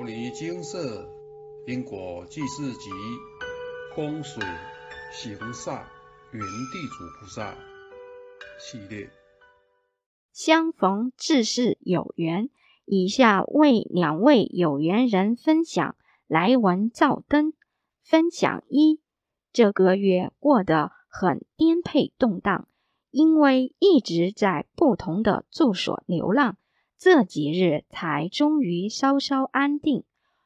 摩尼金色因果记事集风水行煞云地主菩萨系列。相逢自是有缘，以下为两位有缘人分享来文照灯。分享一：这个月过得很颠沛动荡，因为一直在不同的住所流浪。这几日才终于稍稍安定。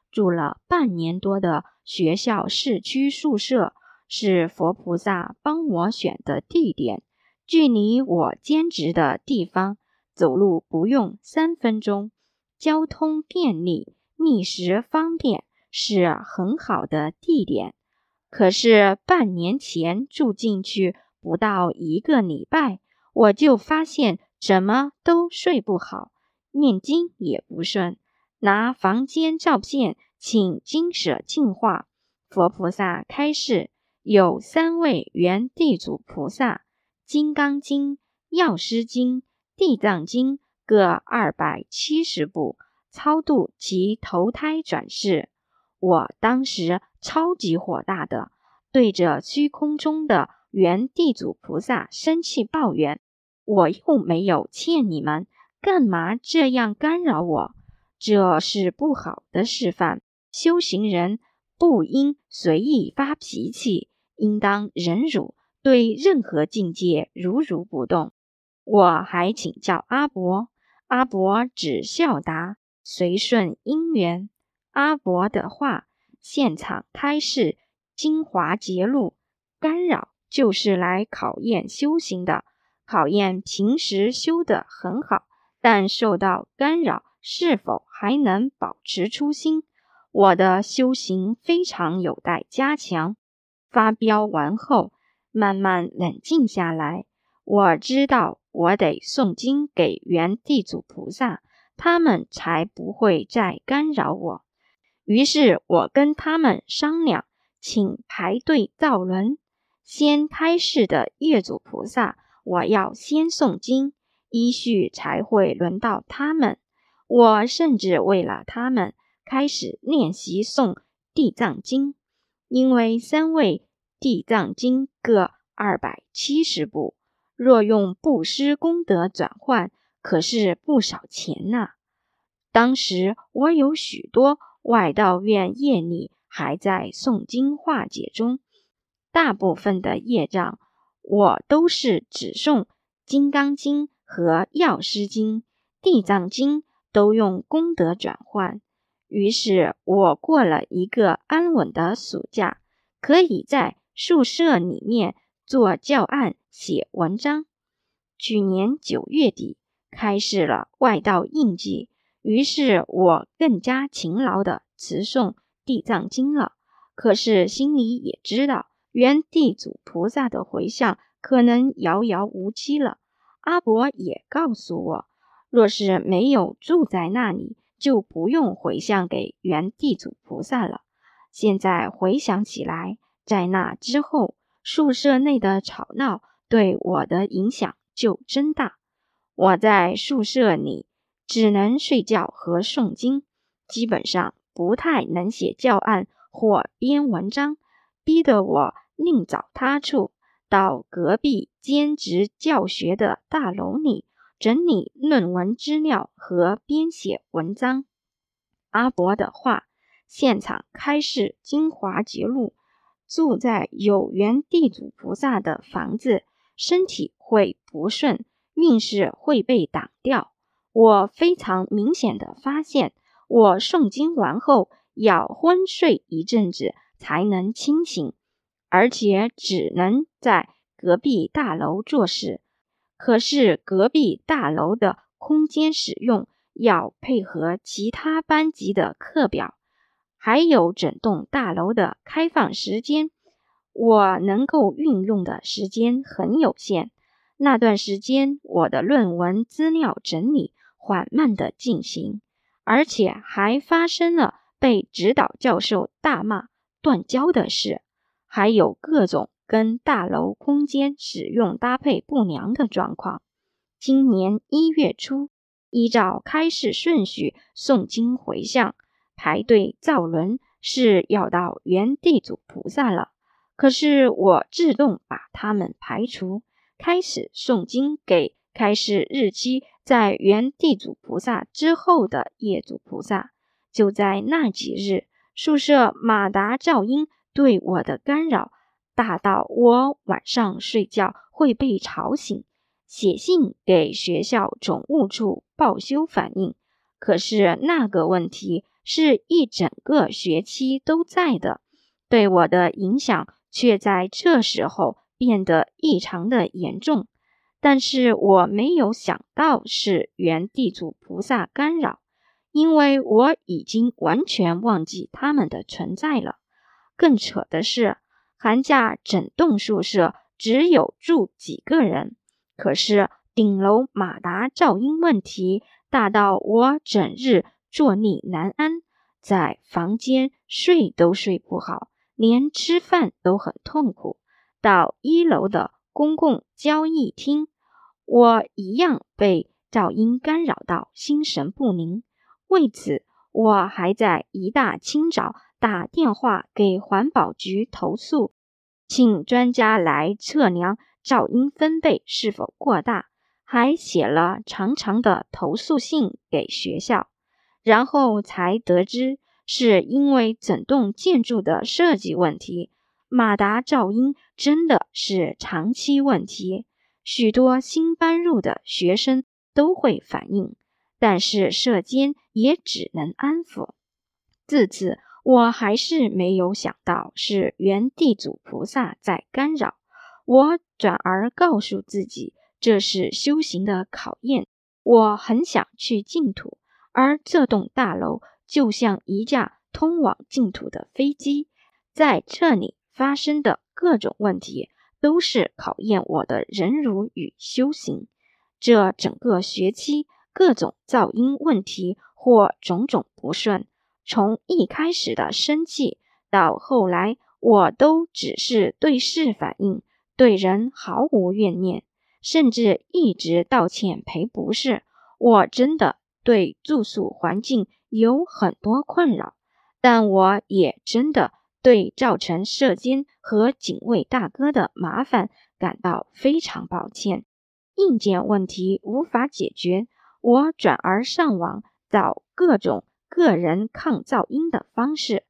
住了半年多的学校市区宿舍，是佛菩萨帮我选的地点，距离我兼职的地方走路不用三分钟，交通便利，觅食方便，是很好的地点。可是半年前住进去不到一个礼拜，我就发现怎么都睡不好。念经也不顺，拿房间照片请金舍净化。佛菩萨开示，有三位原地主菩萨，《金刚经》《药师经》《地藏经》各二百七十部，超度及投胎转世。我当时超级火大的，对着虚空中的原地主菩萨生气抱怨：“我又没有欠你们。”干嘛这样干扰我？这是不好的示范。修行人不应随意发脾气，应当忍辱，对任何境界如如不动。我还请教阿伯，阿伯只笑答：“随顺因缘。”阿伯的话，现场开示精华节录：干扰就是来考验修行的，考验平时修得很好。但受到干扰，是否还能保持初心？我的修行非常有待加强。发飙完后，慢慢冷静下来。我知道，我得诵经给原地主菩萨，他们才不会再干扰我。于是我跟他们商量，请排队造轮。先开示的业主菩萨，我要先诵经。依序才会轮到他们。我甚至为了他们开始练习诵《地藏经》，因为三位《地藏经》各二百七十部，若用布施功德转换，可是不少钱呐。当时我有许多外道院业力还在诵经化解中，大部分的业障，我都是只诵《金刚经》。和药师经、地藏经都用功德转换，于是我过了一个安稳的暑假，可以在宿舍里面做教案、写文章。去年九月底开始了外道印记，于是我更加勤劳的持诵地藏经了。可是心里也知道，原地主菩萨的回向可能遥遥无期了。阿伯也告诉我，若是没有住在那里，就不用回向给原地主菩萨了。现在回想起来，在那之后，宿舍内的吵闹对我的影响就真大。我在宿舍里只能睡觉和诵经，基本上不太能写教案或编文章，逼得我另找他处。到隔壁兼职教学的大楼里整理论文资料和编写文章。阿伯的话，现场开示精华节录：住在有缘地主菩萨的房子，身体会不顺，运势会被挡掉。我非常明显的发现，我诵经完后要昏睡一阵子才能清醒。而且只能在隔壁大楼做事，可是隔壁大楼的空间使用要配合其他班级的课表，还有整栋大楼的开放时间，我能够运用的时间很有限。那段时间，我的论文资料整理缓慢的进行，而且还发生了被指导教授大骂断交的事。还有各种跟大楼空间使用搭配不良的状况。今年一月初，依照开示顺序诵经回向，排队造轮是要到原地主菩萨了，可是我自动把他们排除，开始诵经给开示日期在原地主菩萨之后的业主菩萨。就在那几日，宿舍马达噪音对我的干扰大到我晚上睡觉会被吵醒。写信给学校总务处报修反映，可是那个问题是一整个学期都在的，对我的影响却在这时候变得异常的严重。但是我没有想到是原地主菩萨干扰，因为我已经完全忘记他们的存在了。更扯的是，寒假整栋宿舍只有住几个人。可是顶楼马达噪音问题大到我整日坐立难安，在房间睡都睡不好，连吃饭都很痛苦。到一楼的公共交易厅，我一样被噪音干扰到心神不宁。为此，我还在一大清早打电话给环保局投诉，请专家来测量。噪音分贝是否过大？还写了长长的投诉信给学校，然后才得知是因为整栋建筑的设计问题，马达噪音真的是长期问题，许多新搬入的学生都会反映，但是社监也只能安抚。自此，我还是没有想到是原地主菩萨在干扰。我转而告诉自己，这是修行的考验。我很想去净土，而这栋大楼就像一架通往净土的飞机，在这里发生的各种问题，都是考验我的忍辱与修行。这整个学期，各种噪音问题或种种不顺，从一开始的生气，到后来，我都只是对事反应。对人毫无怨念，甚至一直道歉赔不是。我真的对住宿环境有很多困扰，但我也真的对造成射监和警卫大哥的麻烦感到非常抱歉。硬件问题无法解决，我转而上网找各种个人抗噪音的方式，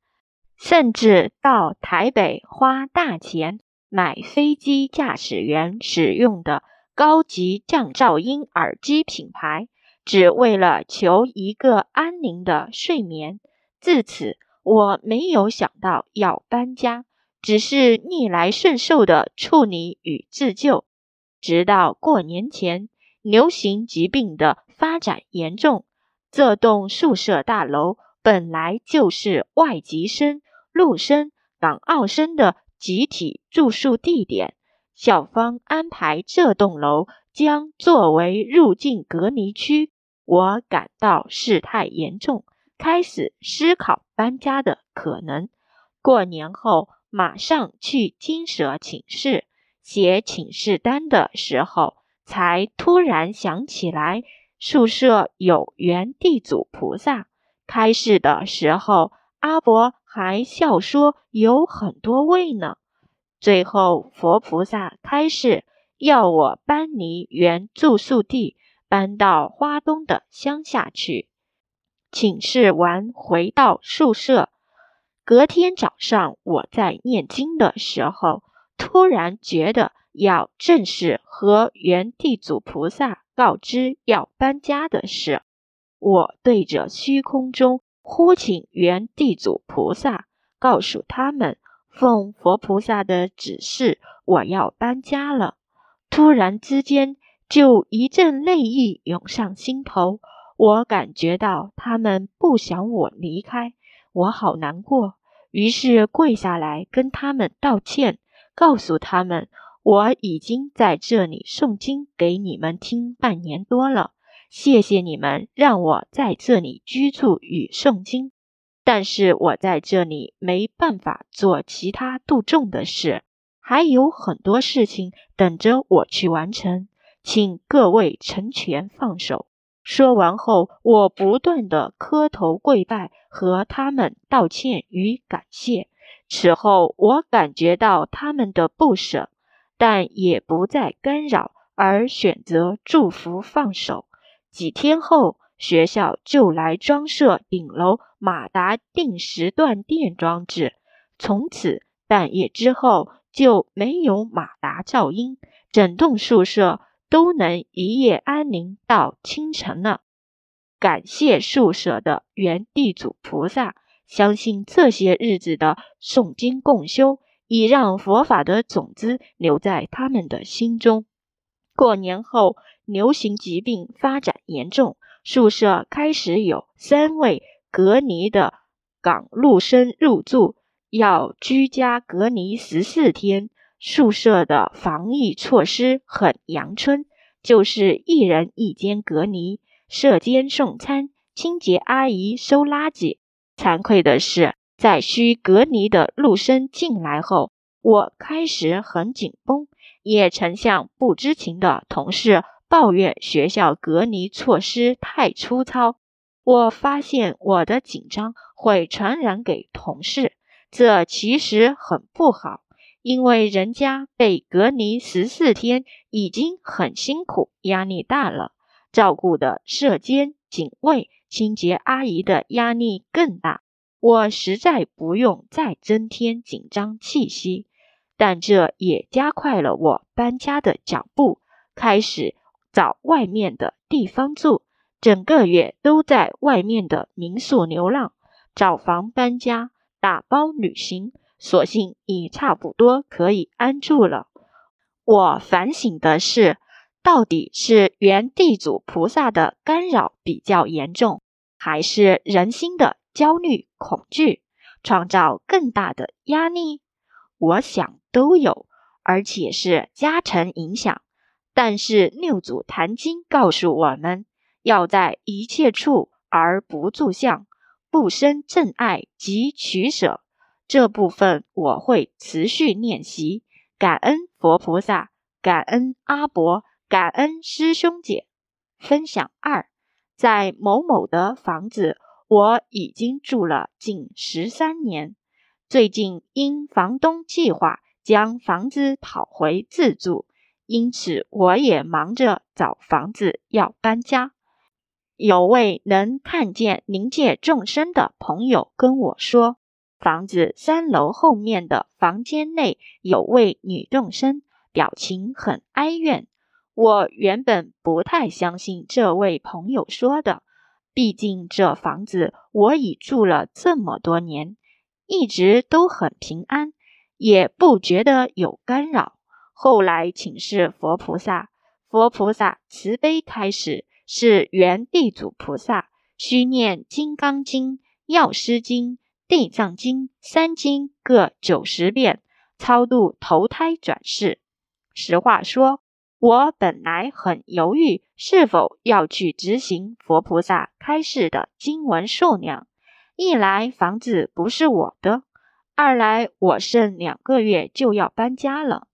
甚至到台北花大钱。买飞机驾驶员使用的高级降噪音耳机品牌，只为了求一个安宁的睡眠。自此，我没有想到要搬家，只是逆来顺受的处理与自救。直到过年前，流行疾病的发展严重，这栋宿舍大楼本来就是外籍生、陆生、港澳生的。集体住宿地点，校方安排这栋楼将作为入境隔离区。我感到事态严重，开始思考搬家的可能。过年后，马上去金舍请示，写请示单的时候，才突然想起来宿舍有原地主菩萨。开示的时候，阿伯。还笑说有很多位呢。最后佛菩萨开示，要我搬离原住宿地，搬到花东的乡下去。请示完，回到宿舍。隔天早上，我在念经的时候，突然觉得要正式和原地主菩萨告知要搬家的事。我对着虚空中。呼请原地主菩萨，告诉他们，奉佛菩萨的指示，我要搬家了。突然之间，就一阵泪意涌上心头。我感觉到他们不想我离开，我好难过。于是跪下来跟他们道歉，告诉他们，我已经在这里诵经给你们听半年多了。谢谢你们让我在这里居住与诵经，但是我在这里没办法做其他度众的事，还有很多事情等着我去完成，请各位成全放手。说完后，我不断的磕头跪拜，和他们道歉与感谢。此后，我感觉到他们的不舍，但也不再干扰，而选择祝福放手。几天后，学校就来装设顶楼马达定时断电装置，从此半夜之后就没有马达噪音，整栋宿舍都能一夜安宁到清晨了。感谢宿舍的原地主菩萨。相信这些日子的诵经共修，已让佛法的种子留在他们的心中。过年后，流行疾病发展严重，宿舍开始有三位隔离的港陆生入住，要居家隔离十四天。宿舍的防疫措施很阳春，就是一人一间隔离，舍间送餐，清洁阿姨收垃圾。惭愧的是，在需隔离的陆生进来后，我开始很紧绷，也曾向不知情的同事抱怨学校隔离措施太粗糙。我发现我的紧张会传染给同事，这其实很不好，因为人家被隔离十四天已经很辛苦，压力大了，照顾的舍监、警卫。清洁阿姨的压力更大，我实在不用再增添紧张气息，但这也加快了我搬家的脚步，开始找外面的地方住，整个月都在外面的民宿流浪，找房搬家，打包旅行，所幸已差不多可以安住了。我反省的是，到底是原地主菩萨的干扰比较严重。还是人心的焦虑、恐惧，创造更大的压力。我想都有，而且是加成影响。但是六祖坛经告诉我们，要在一切处而不住相，不生正爱及取舍。这部分我会持续练习。感恩佛菩萨，感恩阿伯，感恩师兄姐。分享二。在某某的房子，我已经住了近十三年。最近因房东计划将房子讨回自住，因此我也忙着找房子要搬家。有位能看见灵界众生的朋友跟我说，房子三楼后面的房间内有位女众生，表情很哀怨。我原本不太相信这位朋友说的，毕竟这房子我已住了这么多年，一直都很平安，也不觉得有干扰。后来请示佛菩萨，佛菩萨慈悲开始，是原地主菩萨需念《金刚经》《药师经》《地藏经》三经各九十遍，超度投胎转世。实话说。我本来很犹豫，是否要去执行佛菩萨开示的经文数量。一来房子不是我的，二来我剩两个月就要搬家了。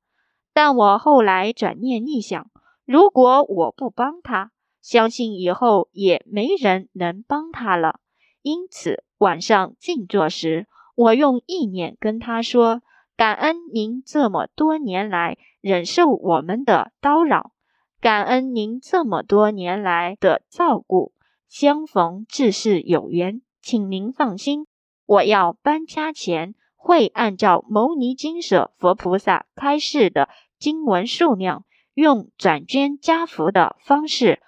但我后来转念一想，如果我不帮他，相信以后也没人能帮他了。因此晚上静坐时，我用意念跟他说。感恩您这么多年来忍受我们的叨扰，感恩您这么多年来的照顾。相逢自是有缘，请您放心，我要搬家前会按照牟尼金舍佛菩萨开示的经文数量，用转捐家福的方式，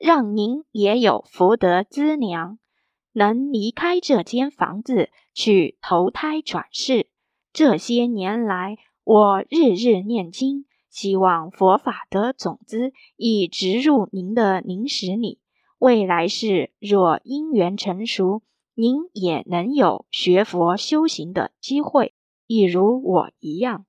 让您也有福德资粮，能离开这间房子去投胎转世。这些年来，我日日念经，希望佛法的种子已植入您的灵识里。未来世若因缘成熟，您也能有学佛修行的机会，一如我一样。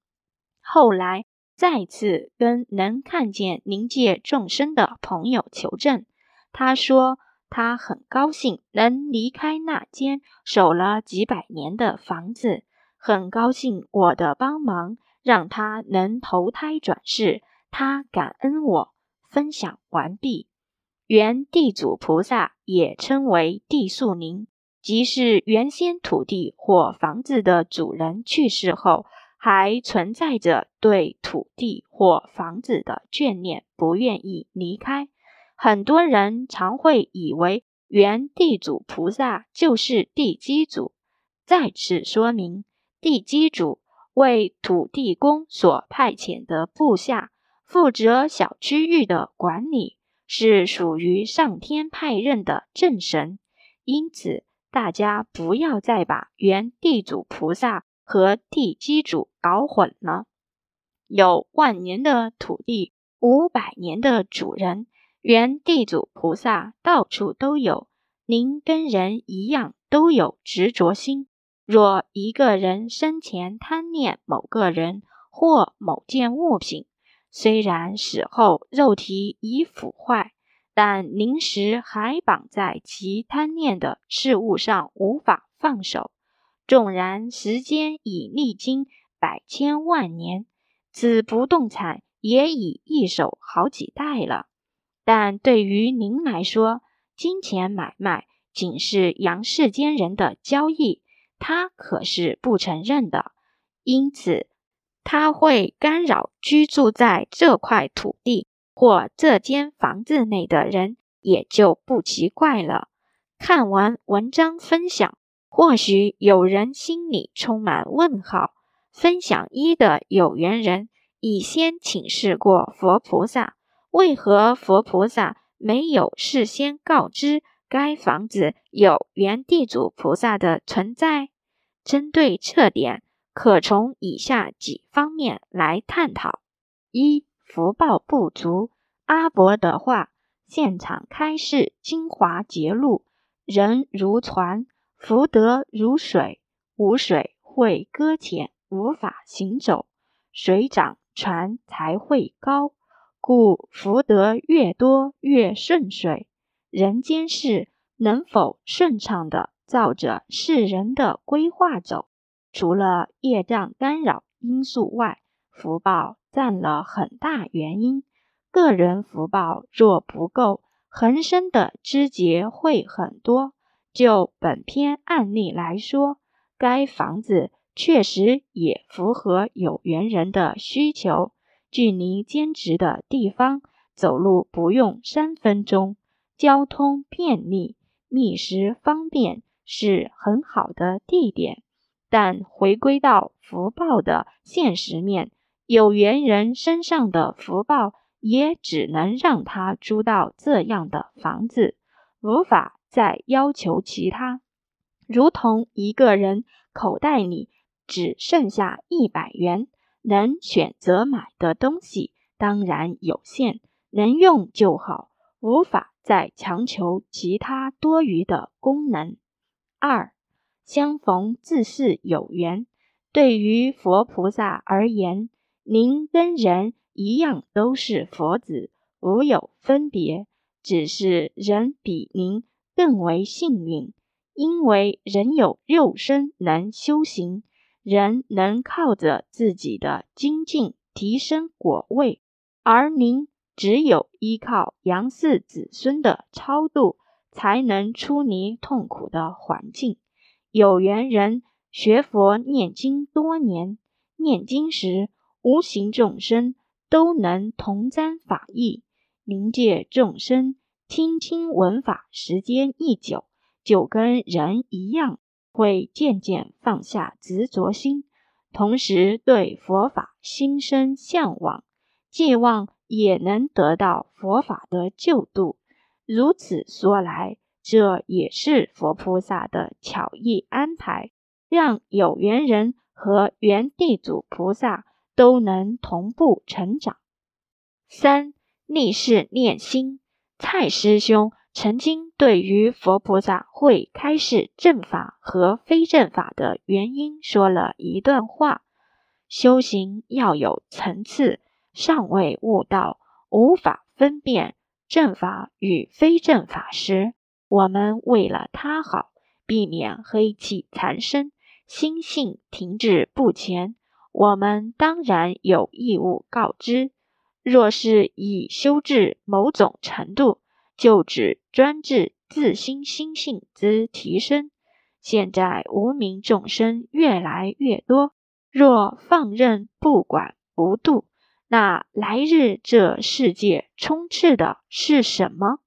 后来再次跟能看见灵界众生的朋友求证，他说他很高兴能离开那间守了几百年的房子。很高兴我的帮忙让他能投胎转世，他感恩我。分享完毕。原地主菩萨也称为地宿宁，即是原先土地或房子的主人去世后，还存在着对土地或房子的眷恋，不愿意离开。很多人常会以为原地主菩萨就是地基主，再次说明，地基主为土地公所派遣的部下，负责小区域的管理。是属于上天派任的正神，因此大家不要再把原地主菩萨和地基主搞混了。有万年的土地，五百年的主人，原地主菩萨到处都有。您跟人一样，都有执着心。若一个人生前贪念某个人或某件物品，虽然死后肉体已腐坏，但灵石还绑在其贪念的事物上，无法放手。纵然时间已历经百千万年，此不动产也已易手好几代了。但对于您来说，金钱买卖仅是阳世间人的交易，他可是不承认的。因此。他会干扰居住在这块土地或这间房子内的人，也就不奇怪了。看完文章分享，或许有人心里充满问号。分享一的有缘人已先请示过佛菩萨，为何佛菩萨没有事先告知该房子有原地主菩萨的存在？针对这点。可从以下几方面来探讨：一、福报不足。阿伯的话，现场开示精华节录：人如船，福德如水，无水会搁浅，无法行走；水涨船才会高，故福德越多越顺水。人间事能否顺畅的照着世人的规划走？除了业障干扰因素外，福报占了很大原因。个人福报若不够，恒生的枝节会很多。就本篇案例来说，该房子确实也符合有缘人的需求，距离兼职的地方走路不用三分钟，交通便利，觅食方便，是很好的地点。但回归到福报的现实面，有缘人身上的福报也只能让他租到这样的房子，无法再要求其他。如同一个人口袋里只剩下一百元，能选择买的东西当然有限，能用就好，无法在强求其他多余的功能。二。相逢自是有缘。对于佛菩萨而言，您跟人一样都是佛子，无有分别。只是人比您更为幸运，因为人有肉身能修行，人能靠着自己的精进提升果位，而您只有依靠杨氏子孙的超度，才能出离痛苦的环境。有缘人学佛念经多年，念经时无形众生都能同沾法益。灵界众生听经闻法时间一久，就跟人一样，会渐渐放下执着心，同时对佛法心生向往，寄望也能得到佛法的救度。如此说来。这也是佛菩萨的巧意安排，让有缘人和原地主菩萨都能同步成长。三逆世念心，蔡师兄曾经对于佛菩萨会开示正法和非正法的原因说了一段话：修行要有层次，尚未悟道，无法分辨正法与非正法时。我们为了他好，避免黑气缠身，心性停滞不前，我们当然有义务告知。若是已修至某种程度，就指专治自心心性之提升。现在无名众生越来越多，若放任不管不度，那来日这世界充斥的是什么？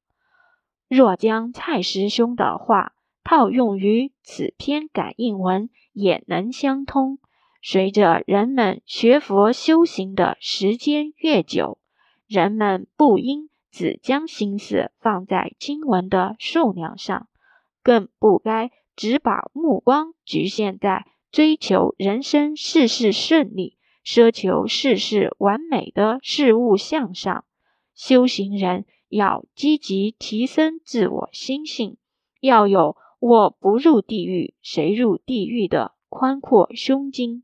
若将蔡师兄的话套用于此篇感应文，也能相通。随着人们学佛修行的时间越久，人们不应只将心思放在经文的数量上，更不该只把目光局限在追求人生事事顺利、奢求事事完美的事物向上。修行人要积极提升自我心性，要有“我不入地狱，谁入地狱”的宽阔胸襟。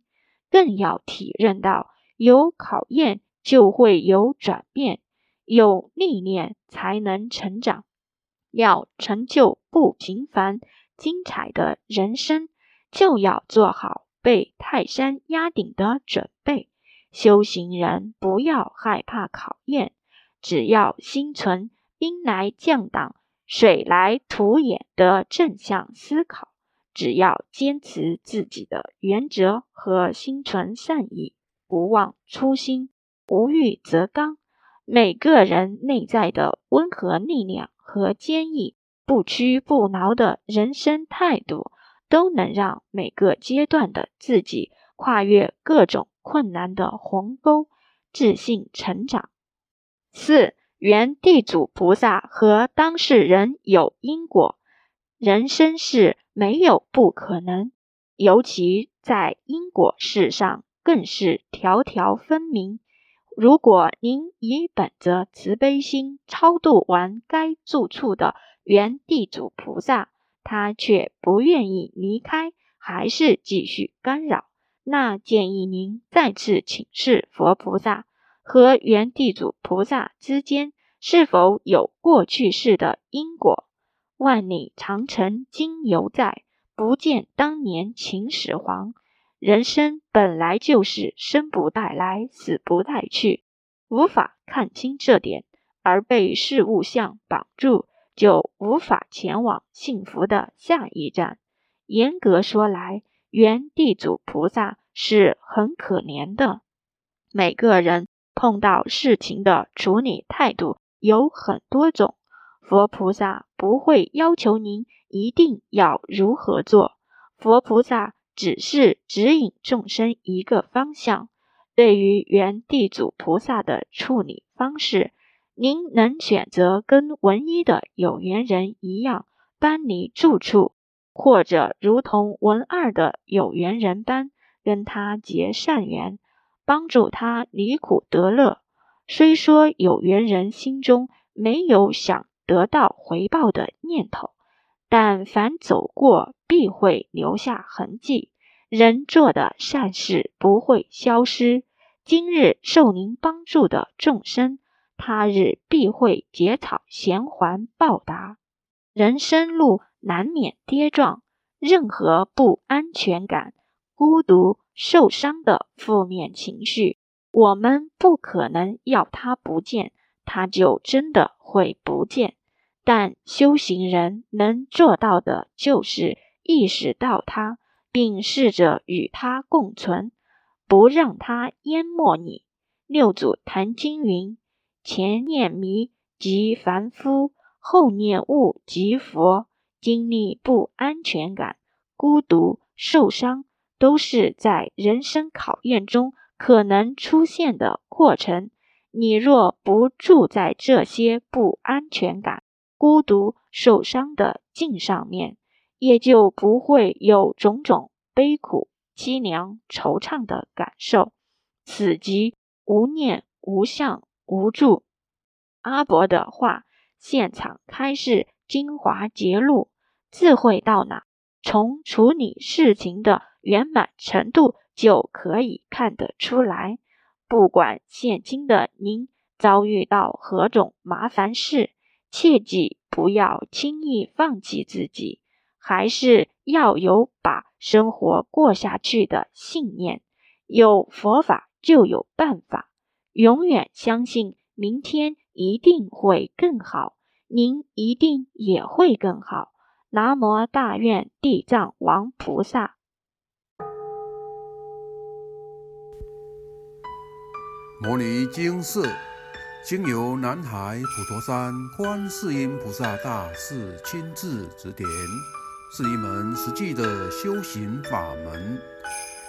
更要体认到，有考验就会有转变，有历练才能成长。要成就不平凡、精彩的人生，就要做好被泰山压顶的准备。修行人不要害怕考验，只要心存兵来将挡、水来土掩的正向思考。只要坚持自己的原则和心存善意，不忘初心，无欲则刚。每个人内在的温和力量和坚毅、不屈不挠的人生态度，都能让每个阶段的自己跨越各种困难的鸿沟，自信成长。四，原地主菩萨和当事人有因果，人生是。没有不可能，尤其在因果事上更是条条分明。如果您已本着慈悲心超度完该住处的原地主菩萨，他却不愿意离开，还是继续干扰，那建议您再次请示佛菩萨和原地主菩萨之间是否有过去式的因果。万里长城今犹在，不见当年秦始皇。人生本来就是生不带来，死不带去，无法看清这点，而被事物相绑住，就无法前往幸福的下一站。严格说来，原地主菩萨是很可怜的。每个人碰到事情的处理态度有很多种。佛菩萨不会要求您一定要如何做，佛菩萨只是指引众生一个方向。对于原地主菩萨的处理方式，您能选择跟文一的有缘人一样搬离住处，或者如同文二的有缘人般跟他结善缘，帮助他离苦得乐。虽说有缘人心中没有想。得到回报的念头，但凡走过必会留下痕迹。人做的善事不会消失。今日受您帮助的众生，他日必会结草衔环报答。人生路难免跌撞，任何不安全感、孤独、受伤的负面情绪，我们不可能要它不见。他就真的会不见，但修行人能做到的就是意识到它，并试着与它共存，不让它淹没你。六祖坛经云：“前念迷即凡夫，后念悟即佛。”经历不安全感、孤独、受伤，都是在人生考验中可能出现的过程。你若不住在这些不安全感、孤独、受伤的境上面，也就不会有种种悲苦、凄凉、惆怅的感受。此即无念、无相、无助。阿伯的话，现场开示精华揭露，智慧到哪，从处理事情的圆满程度就可以看得出来。不管现今的您遭遇到何种麻烦事，切记不要轻易放弃自己，还是要有把生活过下去的信念。有佛法就有办法，永远相信明天一定会更好。您一定也会更好。南无大愿地藏王菩萨。摩尼经释，经由南海普陀山观世音菩萨大士亲自指点，是一门实际的修行法门，